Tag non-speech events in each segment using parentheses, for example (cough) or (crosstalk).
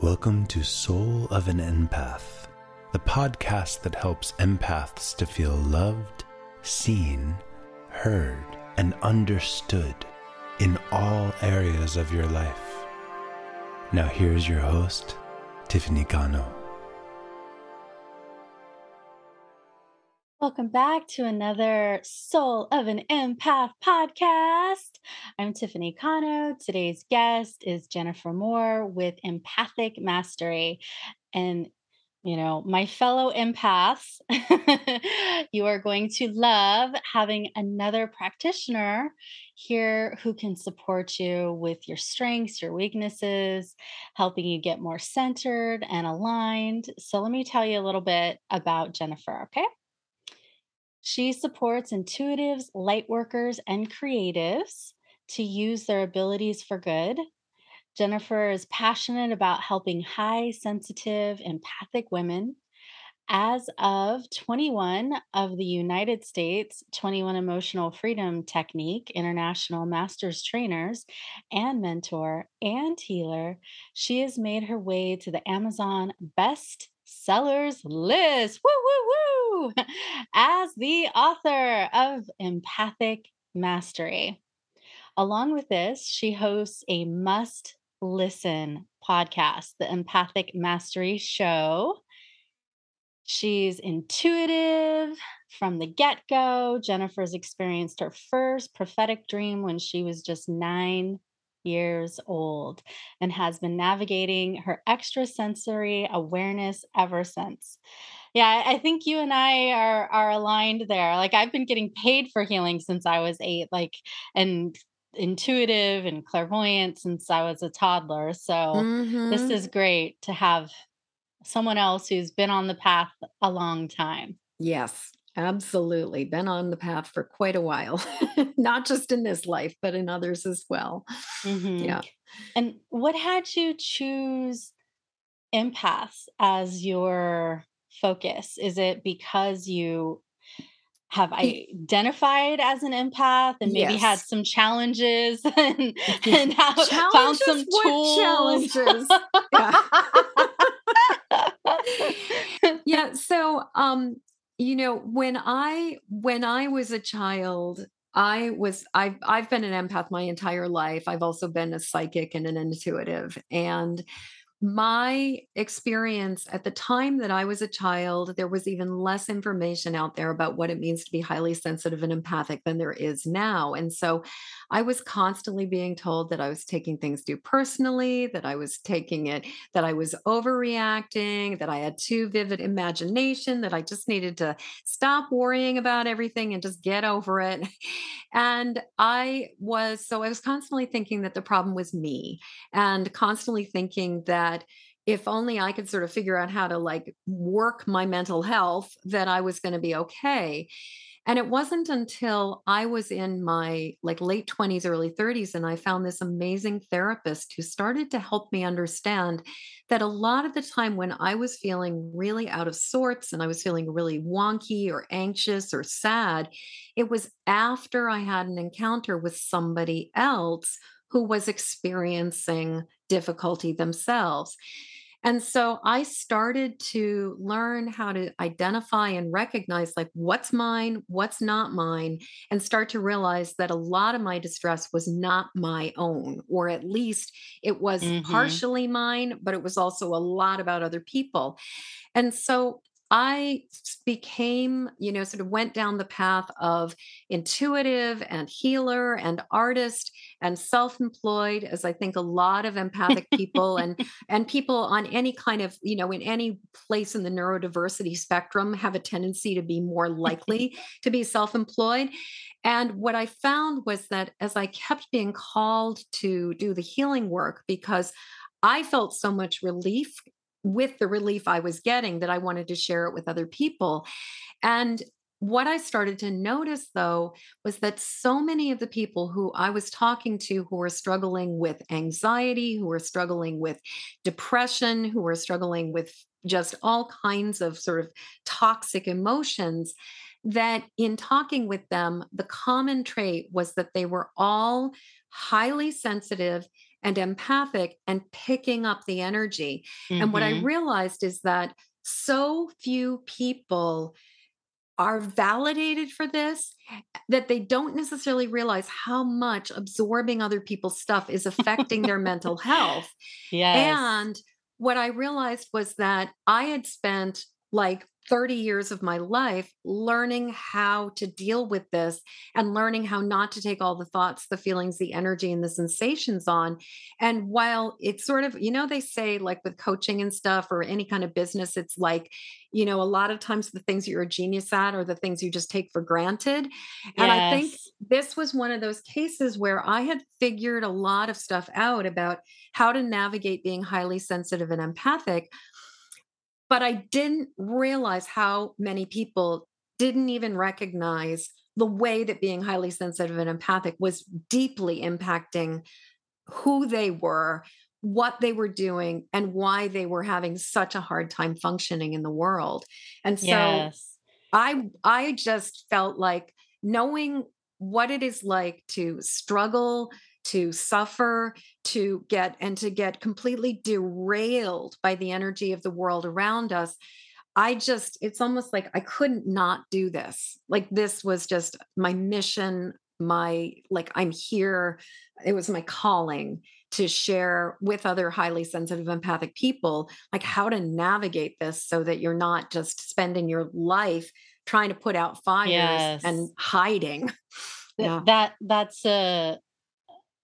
Welcome to Soul of an Empath, the podcast that helps empaths to feel loved, seen, heard, and understood in all areas of your life. Now, here's your host, Tiffany Cano. Welcome back to another Soul of an Empath podcast. I'm Tiffany Cano. Today's guest is Jennifer Moore with Empathic Mastery. And, you know, my fellow empaths, (laughs) you are going to love having another practitioner here who can support you with your strengths, your weaknesses, helping you get more centered and aligned. So, let me tell you a little bit about Jennifer, okay? She supports intuitives, light workers, and creatives to use their abilities for good. Jennifer is passionate about helping high sensitive, empathic women. As of 21 of the United States 21 Emotional Freedom Technique International Masters Trainers and mentor and healer, she has made her way to the Amazon Best Sellers list. Woo, woo, woo! (laughs) as the author of Empathic Mastery. Along with this, she hosts a must listen podcast, the Empathic Mastery Show. She's intuitive from the get go. Jennifer's experienced her first prophetic dream when she was just nine years old and has been navigating her extrasensory awareness ever since. Yeah, I think you and I are are aligned there. Like I've been getting paid for healing since I was 8 like and intuitive and clairvoyant since I was a toddler. So mm-hmm. this is great to have someone else who's been on the path a long time. Yes, absolutely. Been on the path for quite a while, (laughs) not just in this life, but in others as well. Mm-hmm. Yeah. And what had you choose empaths as your focus? Is it because you have identified as an empath and maybe yes. had some challenges (laughs) and, and (laughs) have challenges? found some tools? challenges? yeah. yeah. So, um, you know, when I when I was a child, I was I've I've been an empath my entire life. I've also been a psychic and an intuitive, and my experience at the time that I was a child, there was even less information out there about what it means to be highly sensitive and empathic than there is now. And so I was constantly being told that I was taking things too personally, that I was taking it, that I was overreacting, that I had too vivid imagination, that I just needed to stop worrying about everything and just get over it. (laughs) And I was, so I was constantly thinking that the problem was me and constantly thinking that if only I could sort of figure out how to like work my mental health, that I was going to be okay. And it wasn't until I was in my like late 20s, early 30s, and I found this amazing therapist who started to help me understand that a lot of the time when I was feeling really out of sorts and I was feeling really wonky or anxious or sad, it was after I had an encounter with somebody else who was experiencing difficulty themselves. And so I started to learn how to identify and recognize like what's mine, what's not mine, and start to realize that a lot of my distress was not my own, or at least it was mm-hmm. partially mine, but it was also a lot about other people. And so I became, you know, sort of went down the path of intuitive and healer and artist and self-employed as I think a lot of empathic people and (laughs) and people on any kind of, you know, in any place in the neurodiversity spectrum have a tendency to be more likely (laughs) to be self-employed. And what I found was that as I kept being called to do the healing work because I felt so much relief with the relief I was getting that I wanted to share it with other people. And what I started to notice though was that so many of the people who I was talking to who were struggling with anxiety, who were struggling with depression, who were struggling with just all kinds of sort of toxic emotions, that in talking with them, the common trait was that they were all highly sensitive and empathic and picking up the energy. Mm-hmm. And what I mm-hmm. realized is that so few people are validated for this that they don't necessarily realize how much absorbing other people's stuff is affecting their mental health. (laughs) Yes. And what I realized was that I had spent like 30 years of my life learning how to deal with this and learning how not to take all the thoughts, the feelings, the energy, and the sensations on. And while it's sort of, you know, they say like with coaching and stuff or any kind of business, it's like, you know, a lot of times the things you're a genius at are the things you just take for granted. And yes. I think this was one of those cases where I had figured a lot of stuff out about how to navigate being highly sensitive and empathic but I didn't realize how many people didn't even recognize the way that being highly sensitive and empathic was deeply impacting who they were, what they were doing, and why they were having such a hard time functioning in the world. And so yes. I I just felt like knowing what it is like to struggle to suffer, to get and to get completely derailed by the energy of the world around us. I just, it's almost like I couldn't not do this. Like this was just my mission, my, like, I'm here. It was my calling to share with other highly sensitive empathic people like how to navigate this so that you're not just spending your life trying to put out fires yes. and hiding (laughs) yeah. that that's a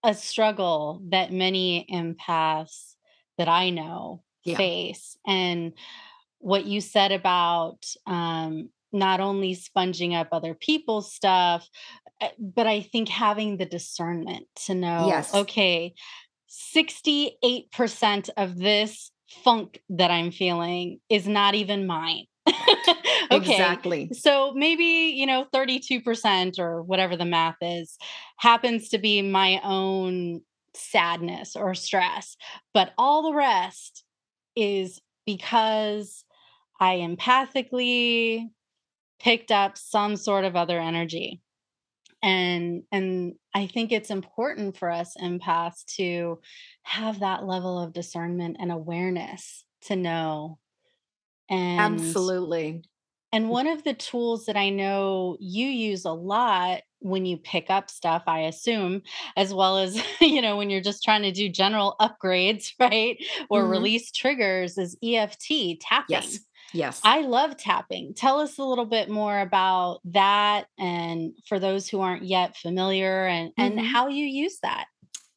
a struggle that many empaths that I know yeah. face. And what you said about um, not only sponging up other people's stuff, eh, but I think having the discernment to know, yes. okay, 68% of this funk that I'm feeling is not even mine. (laughs) okay. Exactly. So maybe, you know, 32% or whatever the math is happens to be my own sadness or stress, but all the rest is because I empathically picked up some sort of other energy. And and I think it's important for us empaths to have that level of discernment and awareness to know and Absolutely. And one of the tools that I know you use a lot when you pick up stuff, I assume, as well as, (laughs) you know, when you're just trying to do general upgrades, (laughs) right? Or mm-hmm. release triggers is EFT tapping. Yes. Yes. I love tapping. Tell us a little bit more about that and for those who aren't yet familiar and mm-hmm. and how you use that.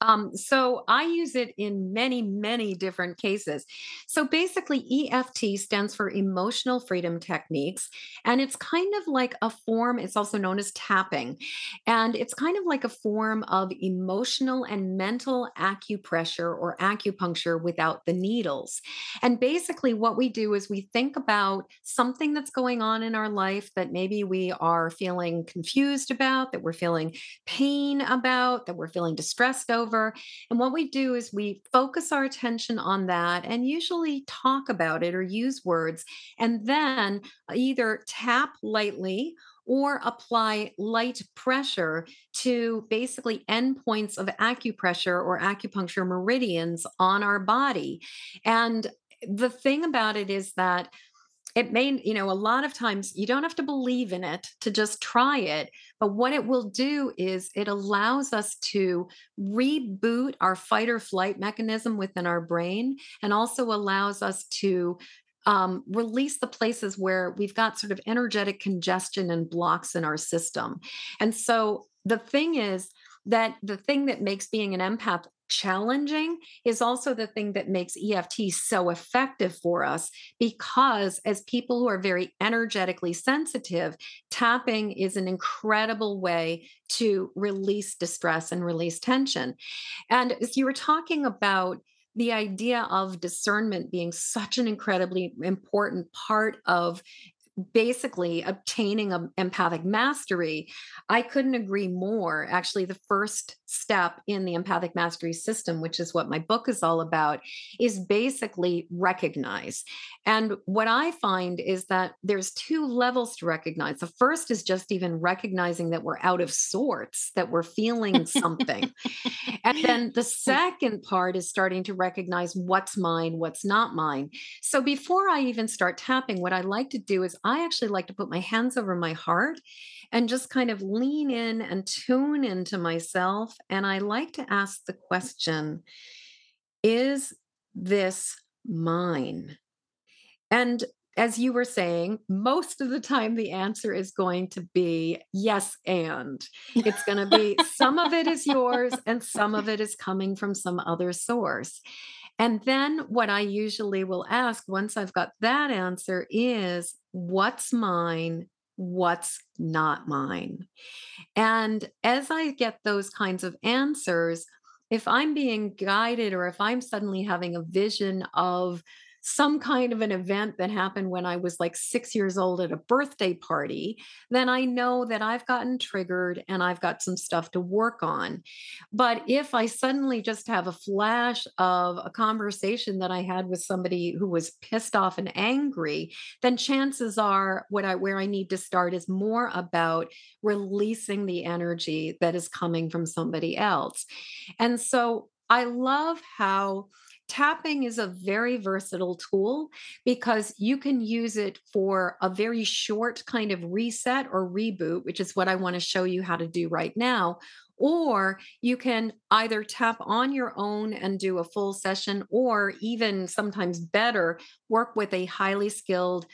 Um, so I use it in many, many different cases. So basically, EFT stands for Emotional Freedom Techniques, and it's kind of like a form, it's also known as tapping. And it's kind of like a form of emotional and mental acupressure or acupuncture without the needles. And basically, what we do is we think about something that's going on in our life that maybe we are feeling confused about, that we're feeling pain about, that we're feeling distressed over over. And what we do is we focus our attention on that and usually talk about it or use words, and then uh, either tap lightly or apply light pressure to basically endpoints of acupressure or acupuncture meridians on our body. And the thing about it is that it may you know a lot of times you don't have to believe in it to just try it but what it will do is it allows us to reboot our fight or flight mechanism within our brain and also allows us to um, release the places where we've got sort of energetic congestion and blocks in our system. And so the thing is that the thing that makes being an empath challenging is also the thing that makes EFT so effective for us because, as people who are very energetically sensitive, tapping is an incredible way to release distress and release tension. And as you were talking about, the idea of discernment being such an incredibly important part of basically obtaining a empathic mastery i couldn't agree more. Actually the first step in the empathic mastery system, which is what my book is all about, is basically recognize. And what I find is that there's two levels to recognize. The first is just even recognizing that we're out of sorts, that we're feeling something. and then the second part is starting to recognize what's mine, what's not mine. So before I even start tapping, what I like to do is I actually like to put my hands over my heart and just kind of lean in and tune into myself. And I like to ask the question Is this mine? And as you were saying, most of the time the answer is going to be yes, and it's going to be some of it is yours and some of it is coming from some other source. And then what I usually will ask once I've got that answer is what's mine what's not mine. And as I get those kinds of answers, if I'm being guided or if I'm suddenly having a vision of some kind of an event that happened when I was like six years old at a birthday party, then I know that I've gotten triggered and I've got some stuff to work on. But if I suddenly just have a flash of a conversation that I had with somebody who was pissed off and angry, then chances are what I where I need to start is more about releasing the energy that is coming from somebody else. And so I love how tapping is a very versatile tool because you can use it for a very short kind of reset or reboot, which is what I want to show you how to do right now. Or you can either tap on your own and do a full session, or even sometimes better, work with a highly skilled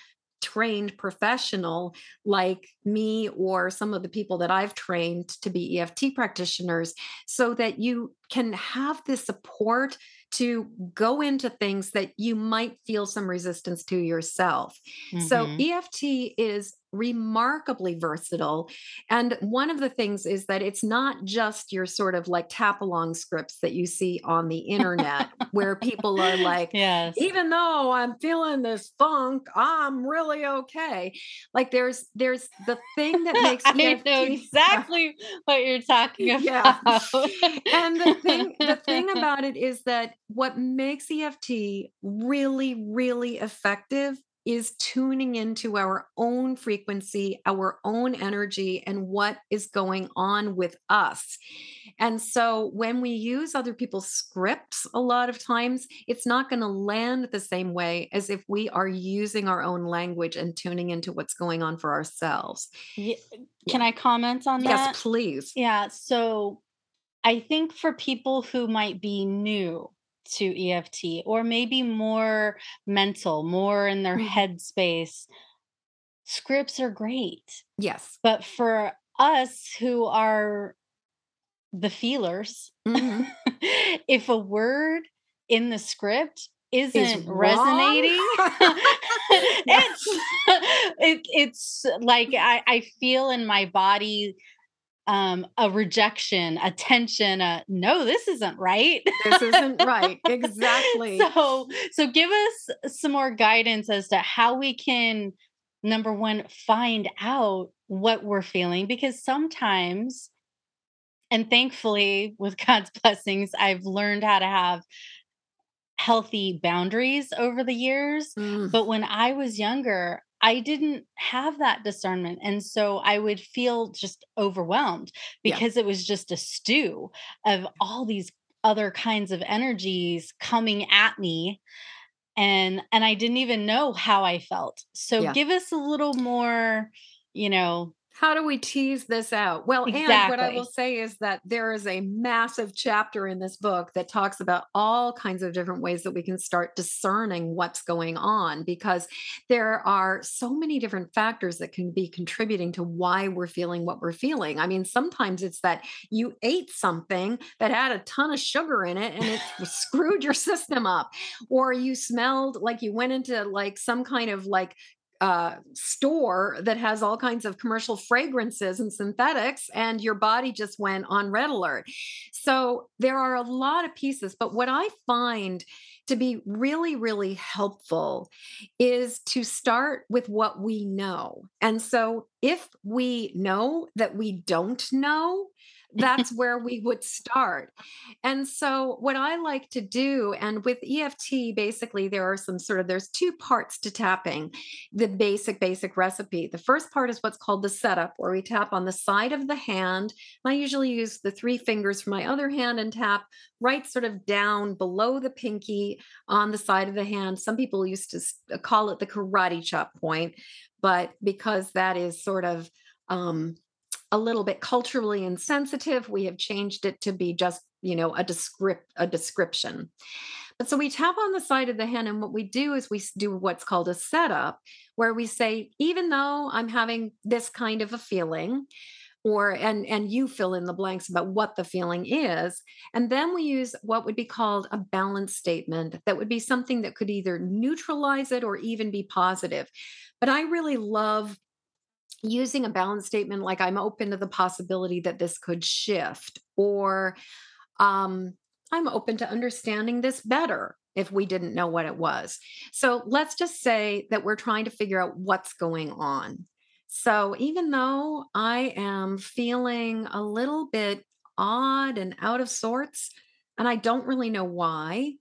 trained professional like me or some of the people that I've trained to be EFT practitioners so that you can have the support to go into things that you might feel some resistance to yourself. Mm-hmm. So EFT is remarkably versatile. And one of the things is that it's not just your sort of like tap along scripts that you see on the internet (laughs) where people are like, yes. even though I'm feeling this funk, I'm really okay. Like there's there's the thing that (laughs) makes I know exactly what you're talking (laughs) about. Yeah. and the thing the thing about it is that what makes EFT really, really effective is tuning into our own frequency, our own energy, and what is going on with us. And so when we use other people's scripts, a lot of times it's not going to land the same way as if we are using our own language and tuning into what's going on for ourselves. Yeah. Can I comment on that? Yes, please. Yeah. So I think for people who might be new to EFT or maybe more mental, more in their mm-hmm. headspace. Scripts are great. Yes. But for us who are the feelers, mm-hmm. (laughs) if a word in the script isn't resonating (laughs) (laughs) it's it, it's like I, I feel in my body um, a rejection, a tension, a no, this isn't right. this isn't right. (laughs) Exactly. so, so give us some more guidance as to how we can, number one, find out what we're feeling because sometimes, and thankfully, with (laughs) God's blessings, I've learned how to have healthy boundaries over the years. Mm. But when I was younger, I didn't have that discernment. And so I would feel just overwhelmed because yeah. it was just a stew of all these other kinds of energies coming at me and and I didn't even know how I felt. So yeah. give us a little more, you know, how do we tease this out? Well, exactly. and what I will say is that there is a massive chapter in this book that talks about all kinds of different ways that we can start discerning what's going on because there are so many different factors that can be contributing to why we're feeling what we're feeling. I mean, sometimes it's that you ate something that had a ton of sugar in it and it (laughs) screwed your system up, or you smelled like you went into like some kind of like uh, store that has all kinds of commercial fragrances and synthetics, and your body just went on red alert. So there are a lot of pieces. But what I find to be really, really helpful is to start with what we know. And so if we know that we don't know, that's (laughs) where we would start. And so what I like to do and with EFT basically there are some sort of there's two parts to tapping. The basic basic recipe. The first part is what's called the setup where we tap on the side of the hand. I usually use the three fingers from my other hand and tap right sort of down below the pinky on the side of the hand. Some people used to call it the karate chop point, but because that is sort of um, a little bit culturally insensitive, we have changed it to be just, you know, a descript a description. But so we tap on the side of the hand, and what we do is we do what's called a setup, where we say, even though I'm having this kind of a feeling, or and and you fill in the blanks about what the feeling is and then we use what would be called a balance statement that would be something that could either neutralize it or even be positive but i really love using a balance statement like i'm open to the possibility that this could shift or um, i'm open to understanding this better if we didn't know what it was. So let's just say that we're trying to figure out what's going on. So even though i am feeling a little bit odd and out of sorts and i don't really know why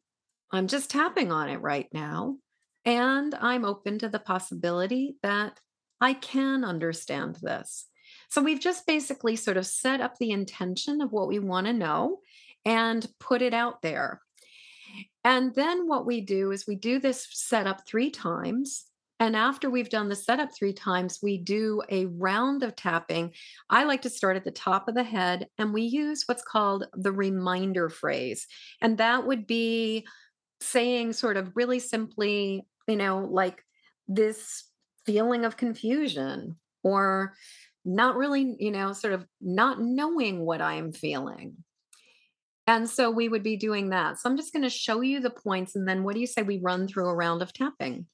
i'm just tapping on it right now and i'm open to the possibility that I can understand this. So we've just basically sort of set up the intention of what we want to know and put it out there. And then what we do is we do this setup three times. And after we've done the setup three times, we do a round of tapping. I like to start at the top of the head and we use what's called the reminder phrase. And that would be saying, sort of really simply, you know, like this feeling of confusion or not really, you know, sort of not knowing what I'm feeling. And so we would be doing that. So I'm just going to show you the points. And then what do you say we run through a round of tapping?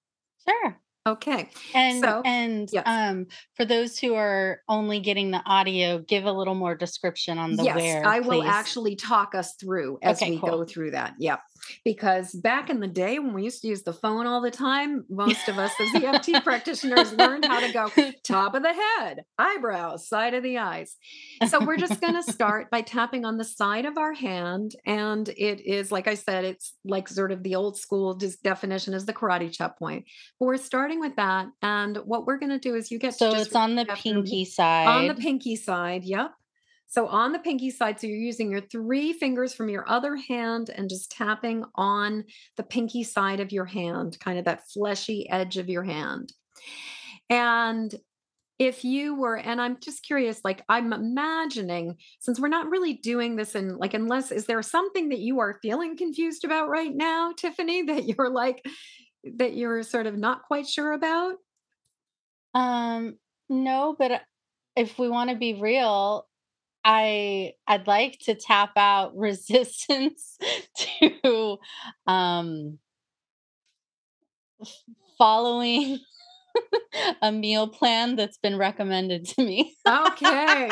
Sure. Okay. And so, and yes. um for those who are only getting the audio, give a little more description on the yes, where. I will actually talk us through as okay, we cool. go through that. Yep. Because back in the day when we used to use the phone all the time, most of us as EFT (laughs) practitioners learned how to go (laughs) top of the head, eyebrows, side of the eyes. So we're just (laughs) going to start by tapping on the side of our hand. And it is, like I said, it's like sort of the old school definition is the karate chop point. But we're starting with that. And what we're going to do is you get so it's on the pinky side. On the pinky side. Yep. So on the pinky side, so you're using your three fingers from your other hand and just tapping on the pinky side of your hand, kind of that fleshy edge of your hand. And if you were, and I'm just curious, like I'm imagining, since we're not really doing this in like, unless, is there something that you are feeling confused about right now, Tiffany, that you're like, that you're sort of not quite sure about? Um, no, but uh, if we want to be real, I I'd like to tap out (laughs) resistance to um following (laughs) a meal plan that's been recommended to me. Okay.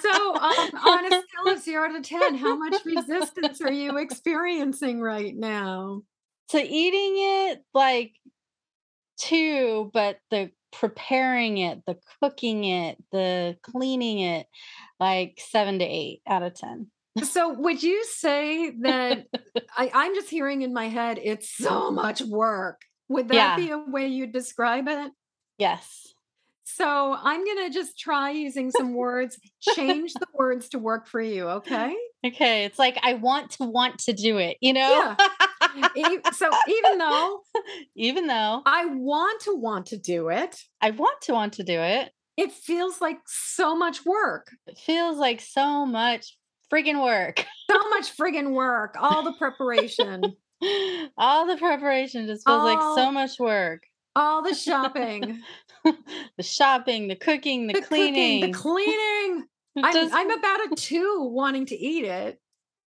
so um, on a scale of (laughs) zero to 10, how much resistance are you experiencing right now? To eating it like two, but the preparing it, the cooking it, the cleaning it, like seven to eight out of 10. So, would you say that (laughs) I, I'm just hearing in my head, it's so much work? Would that yeah. be a way you'd describe it? Yes. So, I'm going to just try using some words, change the words to work for you. Okay. Okay. It's like, I want to want to do it, you know? Yeah so even though (laughs) even though I want to want to do it, I want to want to do it. It feels like so much work. It feels like so much friggin' work. (laughs) so much friggin' work. All the preparation. (laughs) all the preparation just feels all, like so much work. All the shopping. the shopping, the cooking, the, the cleaning. Cooking, the cleaning. I'm, I'm about a two wanting to eat it.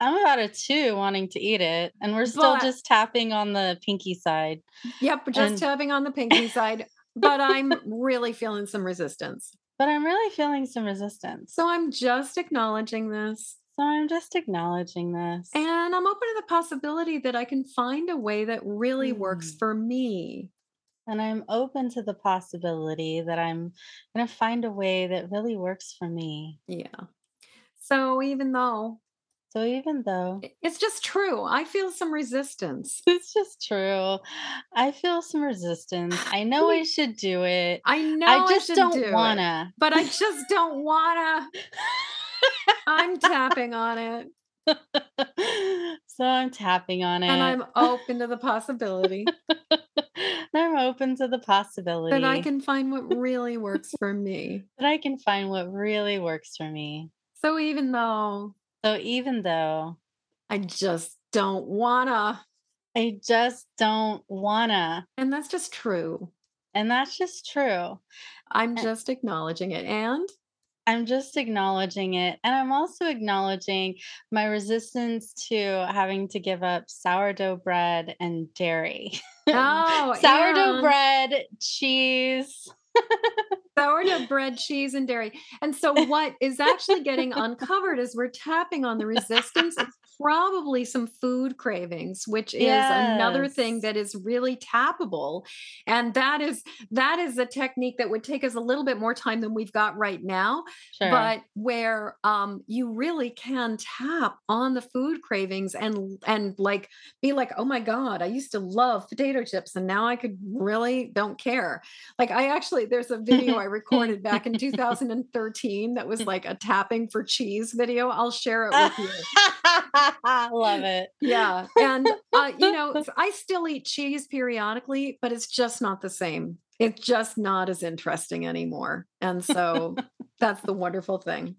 I'm about a two wanting to eat it. And we're still just tapping on the pinky side. Yep, just and, tapping on the pinky side. But I'm (laughs) really feeling some resistance. But I'm really feeling some resistance. So I'm just acknowledging this. So I'm just acknowledging this. And I'm open to the possibility that I can find a way that really mm. works for me. And I'm open to the possibility that I'm going to find a way that really works for me. Yeah. So even though So even though it's just true, I feel some resistance. it's just true, I feel some resistance. I know I (sighs) should do it. I know I just should don't do wanna. but I (laughs) just don't wanna. I'm tapping on it so I'm tapping on it. and I'm open to the possibility (laughs) I'm open to the possibility that I can find what really works (laughs) for me. that I can find what really works for me. So even though So even though I just don't wanna, I just don't wanna, and that's just true. and that's just true. I'm And- just acknowledging it. And I'm just acknowledging it. And I'm also acknowledging my resistance to having to give up sourdough bread and dairy. (laughs) oh, sourdough and bread, cheese. Sourdough bread, cheese, and dairy. And so, what is actually getting uncovered is we're tapping on the resistance probably some food cravings, which is another thing that is really tappable. And that is that is a technique that would take us a little bit more time than we've got right now, Sure. but where um, you really can tap on the food cravings and and like be like, oh my god, I used to love potato chips, and now I could really don't care. Like I actually, there's a video I recorded back in (laughs) 2013 that was like a tapping for cheese video. I'll share it with you. (laughs) I love it. Yeah. And, uh, you know, (laughs) I still eat cheese periodically, but it's just not the same. It's just not as interesting anymore. And so (laughs) that's the wonderful thing.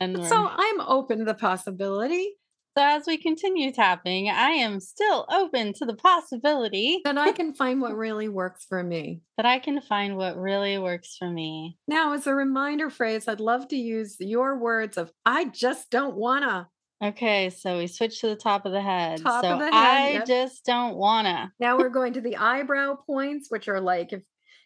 And so I'm open to the possibility so as we continue tapping, I am still open to the possibility that I can find what (laughs) really works for me. that I can find what really works for me. Now, as a reminder phrase, I'd love to use your words of, I just don't wanna. Okay, so we switch to the top of the head. Top so of the head, I yep. just don't wanna. Now we're (laughs) going to the eyebrow points, which are like if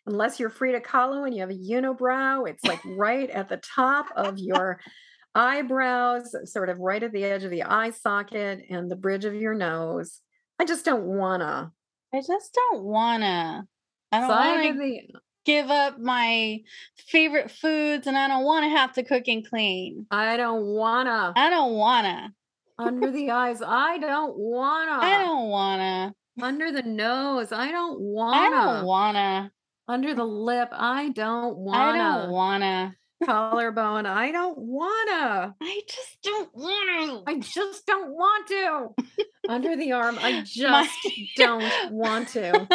unless you're Frida Kahlo and you have a unibrow, it's like right at the top of your (laughs) eyebrows, sort of right at the edge of the eye socket and the bridge of your nose. I just don't wanna. I just don't wanna. I don't want to give up my favorite foods and I don't want to have to cook and clean. I don't wanna. I don't wanna. Under the eyes, I don't wanna. I don't wanna. Under the nose, I don't wanna. I don't wanna. Under the lip, I don't wanna. I don't wanna. Collarbone, I don't wanna. I just don't wanna. I just don't want to. Under the arm, I (laughs) just don't want to.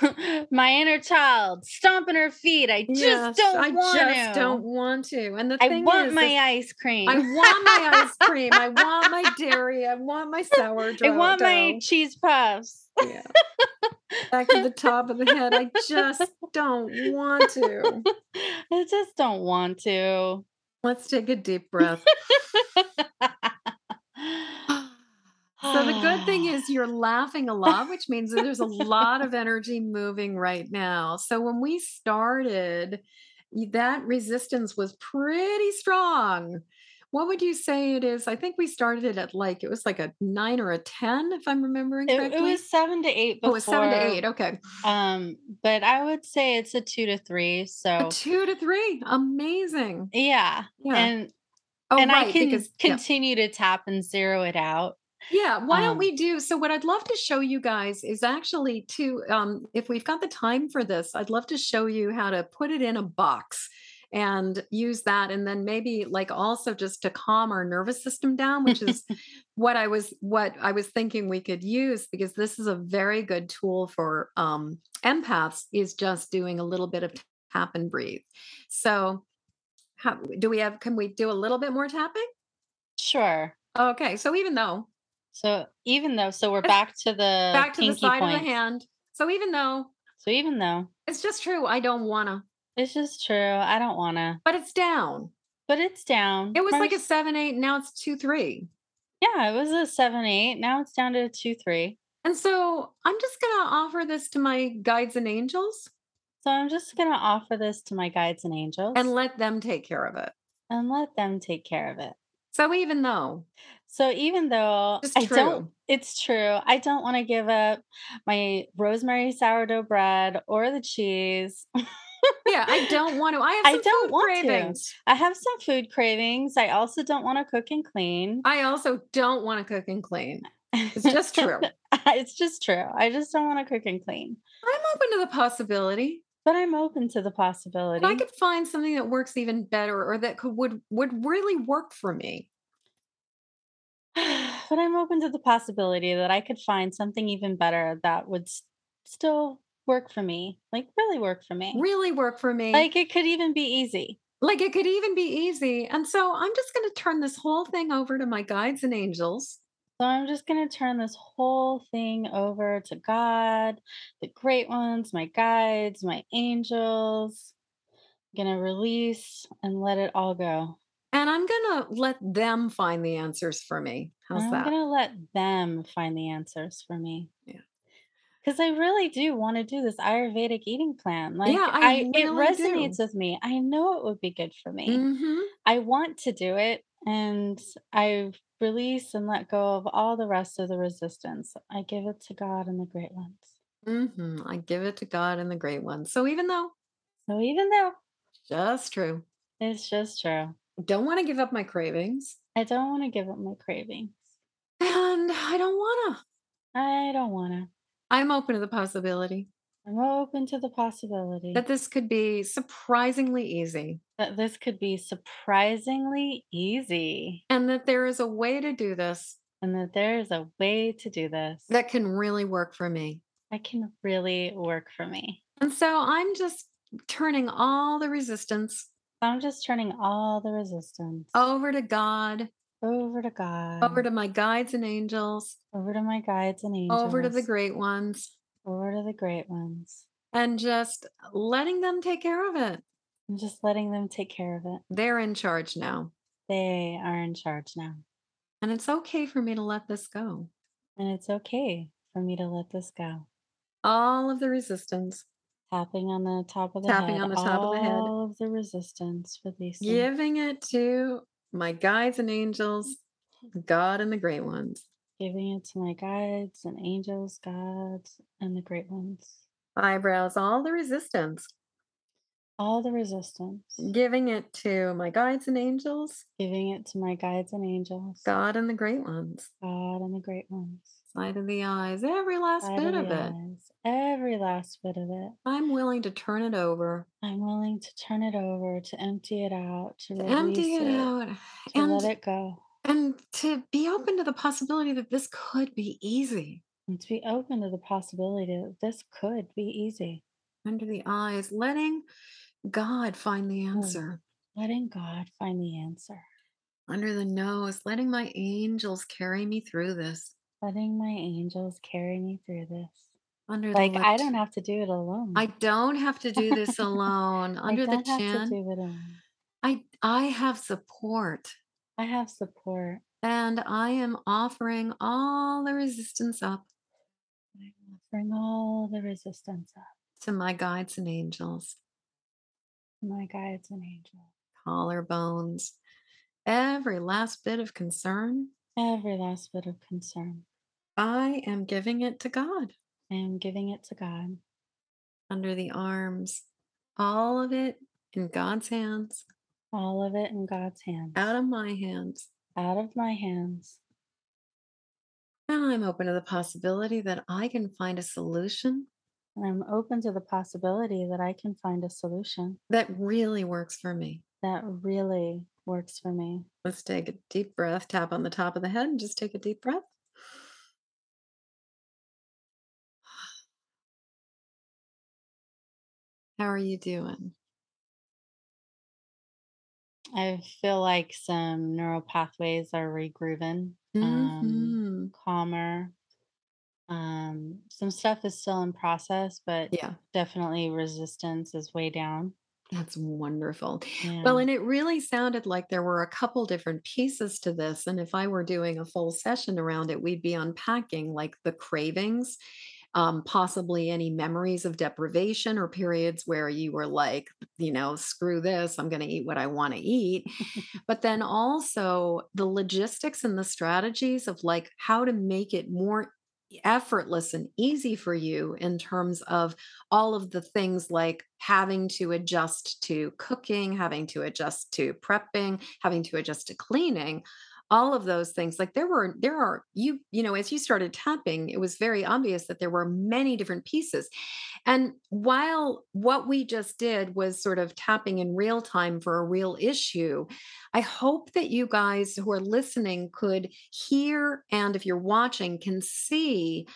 (laughs) My inner child stomping her feet. I just Yes, don't I want just to. don't want to. And the I thing want is, my is ice cream. I want my ice cream. I (laughs) want my dairy. I want my sourdough. I want my cheese puffs. Yeah. (laughs) Back to the top of the head. I just don't want to. (laughs) I just don't want to. Let's take a deep breath. (laughs) So the good thing (sighs) is you're laughing a lot, which means that there's a lot of energy moving right now. So when we started, that resistance was pretty strong. What would you say it is? I think we started it at like it was like a nine or a ten, if I'm remembering It, correctly. it was seven to eight. before. it was seven to eight. Okay, Um, but I would say it's a two to three. So a two to three. Amazing. yeah. Yeah. And oh, and right, I can because yeah. continue to tap and zero it out. Yeah, why don't Um, we do so? What I'd love to show you guys is actually to, um, if we've got the time for this, I'd love to show you how to put it in a box and use that, and then maybe like also just to calm our nervous system down, which is (laughs) what I was what I was thinking we could use because this is a very good tool for um, empaths. Is just doing a little bit of tap and breathe. So, how, do we have? Can we do a little bit more tapping? Sure. Okay, so even though So even though, so we're back to the back to the side of the hand. So even though So even though it's just true, I don't wanna, it's just true, I don't wanna, but it's down. but it's down. It was like a seven, eight, now it's two, three. yeah, it was a seven, eight. Now it's down to a two, three. And so I'm just gonna offer this to my guides and angels So I'm just gonna offer this to my guides and angels and let them take care of it. and let them take care of it. So even though So even though It's I don't, it's true. I don't want to give up my rosemary sourdough bread or the cheese. (laughs) yeah, I don't want to. I have I some don't food want to. cravings. I have some food cravings. I also don't want to cook and clean. I also don't want to cook and clean. It's just true. (laughs) it's just true. I just don't want to cook and clean. I'm open to the possibility But I'm open to the possibility. that I could find something that works even better or that could would would really work for me. (sighs) but I'm open to the possibility that I could find something even better that would s- still work for me. Like really work for me. Really work for me. Like it could even be easy. like it could even be easy. And so I'm just going to turn this whole thing over to my guides and angels. So I'm just going to turn this whole thing over to God, the great ones, my guides, my angels. I'm going to release and let it all go. And I'm going to let them find the answers for me. How's that? I'm going to let them find the answers for me. Because I really do want to do this Ayurvedic eating plan. Like, Yeah, I it really do. resonates with me. I know it would be good for me. Mhm. I want to do it, and I release and let go of all the rest of the resistance. I give it to God and the great ones. Mhm. I give it to God and the great ones. So even though So even though just true, it's just true, don't want to give up my cravings, I don't want to give up my cravings. and I don't want to. I don't want to. I'm open to the possibility. I'm open to the possibility. That this could be surprisingly easy. That this could be surprisingly easy. And that there is a way to do this. And that there is a way to do this. That can really work for me. that can really work for me. And so I'm just turning all the resistance I'm just turning all the resistance. over to God, over to God, over to my guides and angels, over to my guides and angels, over to the great ones, over to the great ones, and just letting them take care of it. and just letting them take care of it. They're in charge now. They are in charge now. And it's okay for me to let this go. And it's okay for me to let this go. All of the resistance, Tapping on the top of the Tapping head. on the top of the head. All of the resistance releasing. giving it to my guides and angels, God and the great ones. Giving it to my guides and angels, gods, and the great ones. Eyebrows, all the resistance, All the resistance. giving it to my guides and angels, Giving it to my guides and angels, God and the great ones. God and the great ones. Side of the eyes, every last Side bit of of it. eyes, Every last bit of it. I'm willing to turn it over, I'm willing to turn it over, to empty it out, to to empty it it, out, to and let it go, and to be open to the possibility that this could be easy. and to be open to the possibility that this could be easy. Under the eyes, letting God find the answer. Letting God find the answer. Under the nose, letting my angels carry me through this. Letting my angels carry me through this. Under Like I don't have to do it alone. I don't have to do this alone. Under the don't have to chin, do it alone. I I have support. I have support. And I am offering all the resistance up I'm offering all the resistance up to my guides and angels, my guides and angels. collarbones, every last bit of concern. Every last bit of concern. I am giving it to God I am giving it to God. under the arms, all of it in God's hands, All of it in God's hands. out of my hands. out of my hands. And I'm open to the possibility that I can find a solution And I'm open to the possibility that I can find a solution that really works for me. that really works for me. Let's take a deep breath, tap on the top of the head, and just take a deep breath. How are you doing? I feel like some neural pathways are regrooving, um, Mhm. calmer. Um, some stuff is still in process, but Yeah, definitely resistance is way down. that's wonderful. Yeah. Well, and it really sounded like there were a couple different pieces to this. And if I were doing a full session around it, we'd be unpacking like the cravings, um, possibly any memories of deprivation or periods where you were like, you know, screw this, I'm going to eat what I want to eat. (laughs) but then also the logistics and the strategies of like how to make it more effortless and easy for you in terms of all of the things like having to adjust to cooking, having to adjust to prepping, having to adjust to cleaning, all of those things like there were there are you you know as you started tapping it was very obvious that there were many different pieces. And while what we just did was sort of tapping in real time for a real issue i hope that you guys who are listening could hear and if you're watching can see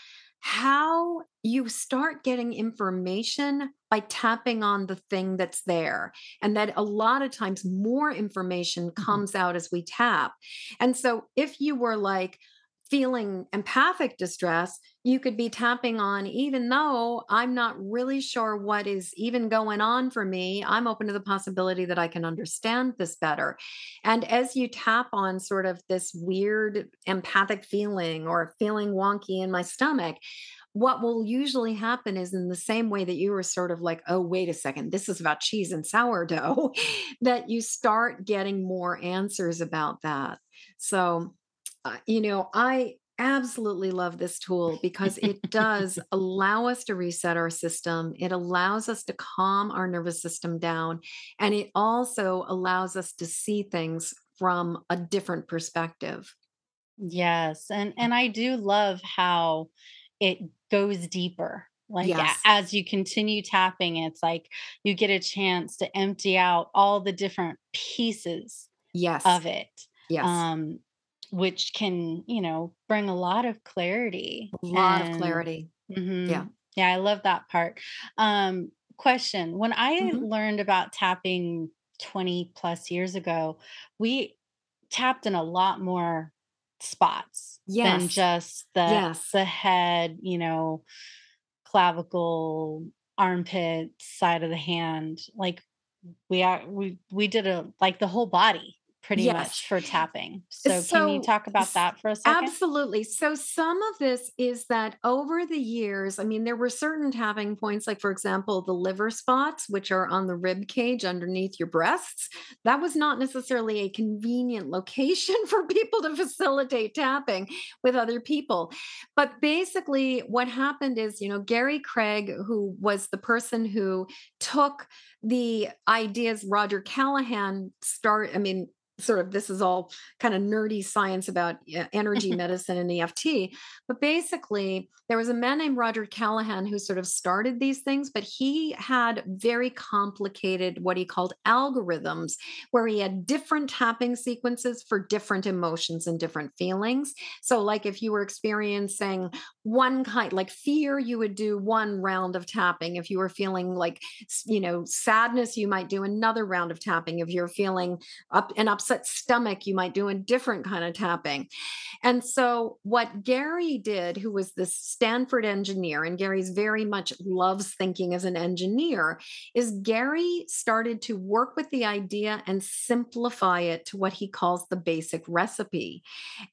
how you start getting information by tapping on the thing that's there. And that a lot of times more information mm-hmm. comes out as we tap. And so if you were like, feeling empathic distress, you could be tapping on, even though I'm not really sure what is even going on for me, I'm open to the possibility that I can understand this better. And as you tap on sort of this weird empathic feeling or feeling wonky in my stomach, what will usually happen is in the same way that you were sort of like, oh, wait a second, this is about cheese and sourdough, (laughs) that you start getting more answers about that. So, you know, I absolutely love this tool because it does (laughs) allow us to reset our system. It allows us to calm our nervous system down. And it also allows us to see things from a different perspective. Yes. And and I do love how it goes deeper. Like yes. as you continue tapping, it's like you get a chance to empty out all the different pieces yes. of it. Yes. Um, which can, you know, bring a lot of clarity. A lot and, of clarity. Mm-hmm. Yeah. Yeah, I love that part. Um, question When I mm-hmm. learned about tapping 20 plus years ago, we tapped in a lot more spots yes. than just the yes. the head, you know, clavicle, armpit, side of the hand. Like we are we we did a like the whole body pretty yes. much for tapping. So, so, can you talk about that for a second? Absolutely. So some of this is that over the years, I mean, there were certain tapping points, like for example, the liver spots, which are on the rib cage underneath your breasts. That was not necessarily a convenient location (laughs) for people to facilitate tapping with other people. But basically, what happened is, you know, Gary Craig, who was the person who took the ideas Roger Callahan start I mean sort of this is all kind of nerdy science about energy (laughs) medicine and EFT. But basically, there was a man named Roger Callahan who sort of started these things, but he had very complicated what he called algorithms, where he had different tapping sequences for different emotions and different feelings. So, like if you were experiencing one kind, like fear, you would do one round of tapping. If you were feeling like, you know, sadness, you might do another round of tapping. If you're feeling up and upset, stomach, you might do a different kind of tapping. And so, what Gary did, who was this Stanford engineer, and Gary's very much loves thinking as an engineer, is Gary started to work with the idea and simplify it to what he calls the basic recipe.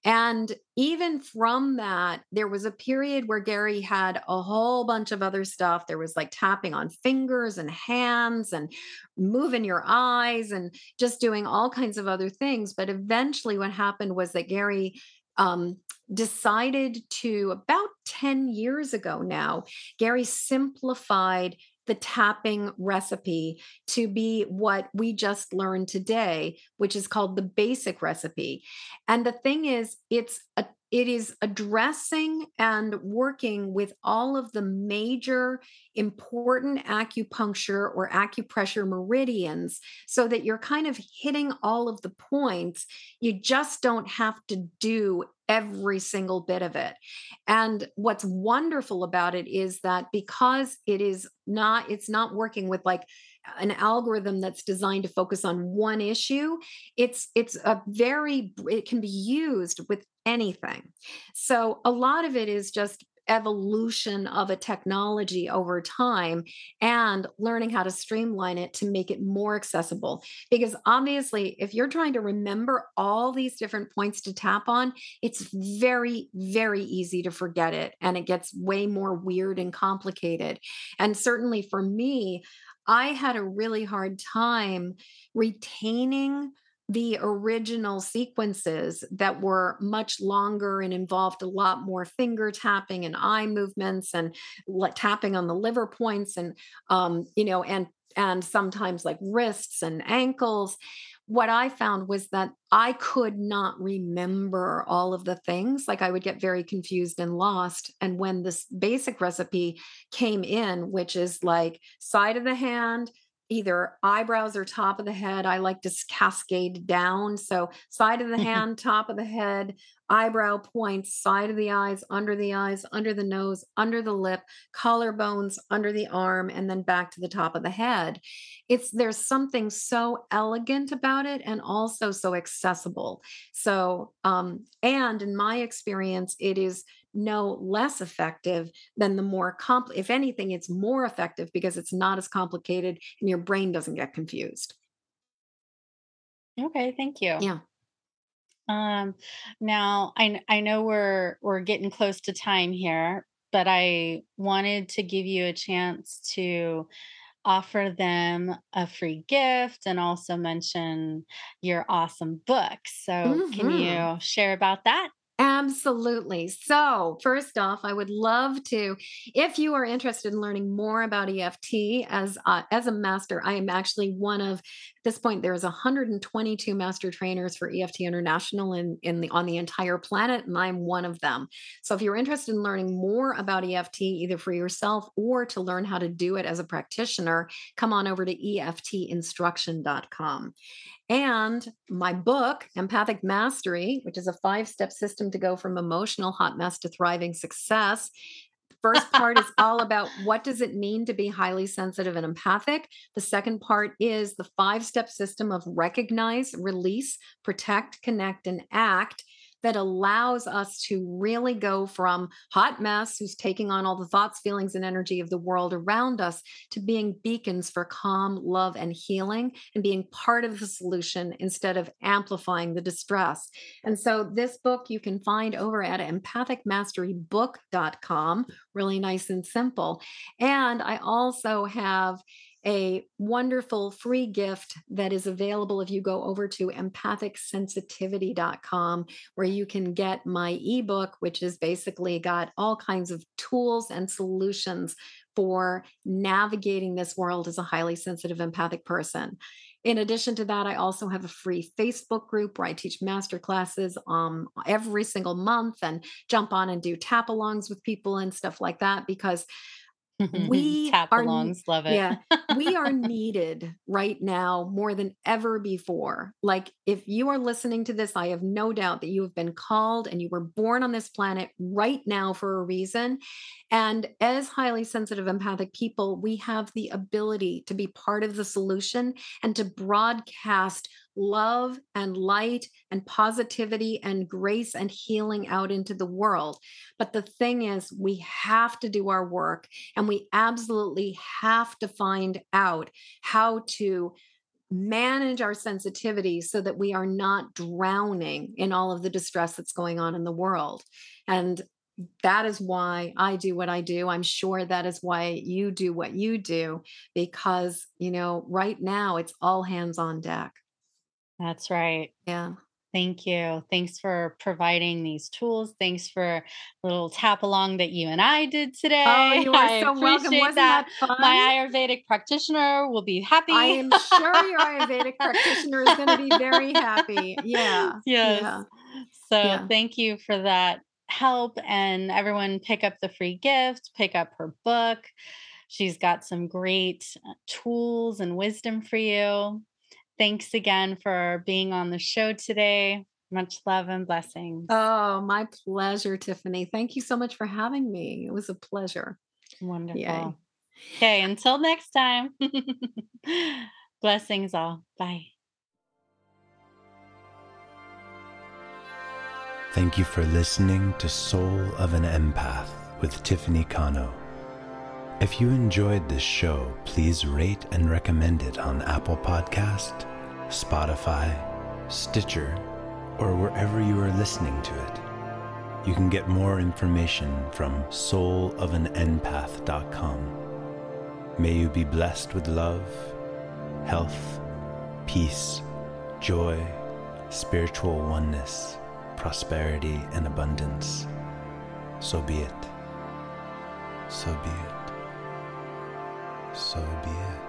And even from that, there was a period where Gary had a whole bunch of other stuff. There was like tapping on fingers and hands and moving your eyes and just doing all kinds of other things. But eventually, what happened was that Gary um, decided to, about 10 years ago now, Gary simplified the tapping recipe to be what we just learned today, which is called the basic recipe. And the thing is, it's a it is addressing and working with all of the major important acupuncture or acupressure meridians so that you're kind of hitting all of the points. You just don't have to do every single bit of it. And what's wonderful about it is that because it is not, it's not working with like, an algorithm that's designed to focus on one issue it's it's a very it can be used with anything. So a lot of it is just evolution of a technology over time and learning how to streamline it to make it more accessible. Because obviously, if you're trying to remember all these different points to tap on, it's very, very easy to forget it and it gets way more weird and complicated. And certainly for me, I had a really hard time retaining the original sequences that were much longer and involved a lot more finger tapping and eye movements and tapping on the liver points and um, you know and and sometimes like wrists and ankles what I found was that I could not remember all of the things. Like I would get very confused and lost. And when this basic recipe came in, which is like side of the hand, either eyebrows or top of the head. I like to cascade down. So, side of the (laughs) hand, top of the head, eyebrow points, side of the eyes, under the eyes, under the nose, under the lip, collarbones, under the arm, and then back to the top of the head. It's there's something so elegant about it and also so accessible. So, um, and in my experience, it is no less effective than the more compl if anything it's more effective because it's not as complicated and your brain doesn't get confused. Okay thank you. Yeah. Um now i i know we're we're getting close to time here but i wanted to give you a chance to offer them a free gift and also mention your awesome book. So mm-hmm. can you share about that Absolutely. So, first off, I would love to, if you are interested in learning more about EFT as uh, as a master, I am actually one of. At this point, there's 122 master trainers for EFT International in in the on the entire planet, and I'm one of them. So, if you're interested in learning more about EFT, either for yourself or to learn how to do it as a practitioner, come on over to EFTinstruction.com. And my book, Empathic Mastery, which is a five step system to go from emotional hot mess to thriving success. First part is (laughs) all about what does it mean to be highly sensitive and empathic. The second part is the five step system of recognize, release, protect, connect, and act that allows us to really go from hot mess who's taking on all the thoughts, feelings, and energy of the world around us to being beacons for calm, love, and healing and being part of the solution instead of amplifying the distress. And so this book you can find over at empathicmasterybook.com, really nice and simple. And I also have a wonderful free gift that is available if you go over to empathicsensitivity.com, where you can get my ebook, which has basically got all kinds of tools and solutions for navigating this world as a highly sensitive, empathic person. In addition to that, I also have a free Facebook group where I teach master classes um, every single month and jump on and do tap alongs with people and stuff like that because Mm-hmm. we tap are, alongs love it. Yeah we are needed right now more than ever before. Like if you are listening to this i have no doubt that you have been called and you were born on this planet right now for a reason. And as highly sensitive empathic people we have the ability to be part of the solution and to broadcast love and light and positivity and grace and healing out into the world. But the thing is, we have to do our work and we absolutely have to find out how to manage our sensitivity so that we are not drowning in all of the distress that's going on in the world. And that is why I do what I do. I'm sure that is why you do what you do, because, you know, right now it's all hands on deck. That's right. Yeah. Thank you. Thanks for providing these tools. Thanks for little tap along that you and I did oh, today. Oh, you (laughs) are I so welcome. Wasn't that, that? My Ayurvedic practitioner will be happy. I am sure your Ayurvedic (laughs) practitioner is going to be very happy. Yeah. Yes. Yeah. So yeah. thank you for that help. And everyone pick up the free gift, pick up her book. She's got some great uh, tools and wisdom for you. Thanks again for being on the show today. Much love and blessings. Oh, my pleasure, Tiffany. Thank you so much for having me. It was a pleasure. Wonderful. Yay. Okay, until next time. (laughs) blessings all. Bye. Thank you for listening to Soul of an Empath with Tiffany Cano. If you enjoyed this show, please rate and recommend it on Apple Podcast, Spotify, Stitcher, or wherever you are listening to it. You can get more information from soulofanempath.com. May you be blessed with love, health, peace, joy, spiritual oneness, prosperity, and abundance. So be it. So be it. So be it.